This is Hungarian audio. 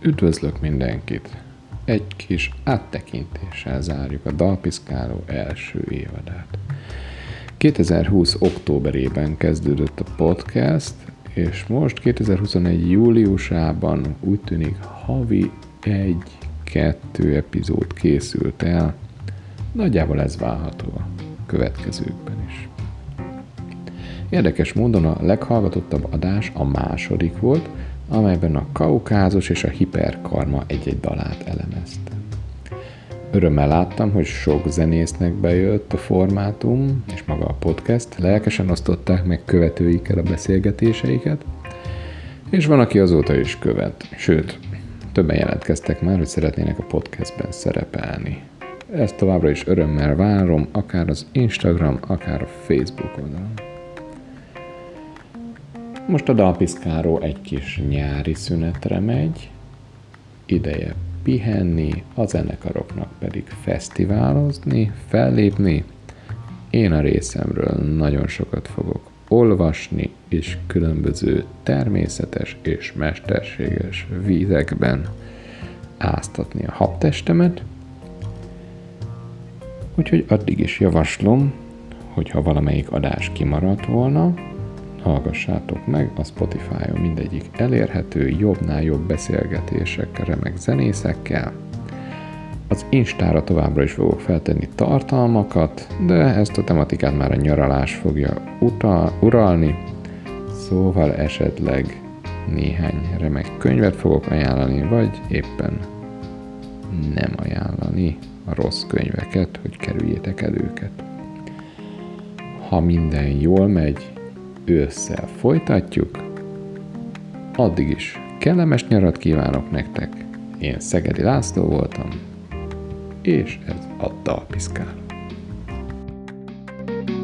Üdvözlök mindenkit! Egy kis áttekintéssel zárjuk a Dalpiszkáló első évadát. 2020. októberében kezdődött a podcast, és most 2021. júliusában úgy tűnik havi egy-kettő epizód készült el. Nagyjából ez várható a következőkben is. Érdekes módon a leghallgatottabb adás a második volt, amelyben a kaukázus és a hiperkarma egy-egy dalát elemezte. Örömmel láttam, hogy sok zenésznek bejött a formátum, és maga a podcast, lelkesen osztották meg követőikkel a beszélgetéseiket, és van, aki azóta is követ, sőt, többen jelentkeztek már, hogy szeretnének a podcastben szerepelni. Ezt továbbra is örömmel várom, akár az Instagram, akár a Facebook oldalon. Most a dalpiszkáró egy kis nyári szünetre megy, ideje pihenni, a zenekaroknak pedig fesztiválozni, fellépni. Én a részemről nagyon sokat fogok olvasni, és különböző természetes és mesterséges vízekben áztatni a habtestemet. Úgyhogy addig is javaslom, hogyha valamelyik adás kimaradt volna, hallgassátok meg, a Spotify-on mindegyik elérhető, jobbnál jobb beszélgetések, remek zenészekkel. Az Instára továbbra is fogok feltenni tartalmakat, de ezt a tematikát már a nyaralás fogja utal, uralni, szóval esetleg néhány remek könyvet fogok ajánlani, vagy éppen nem ajánlani a rossz könyveket, hogy kerüljétek el őket. Ha minden jól megy, ősszel folytatjuk. Addig is kellemes nyarat kívánok nektek. Én Szegedi László voltam, és ez a Dalpiszkáló. thank you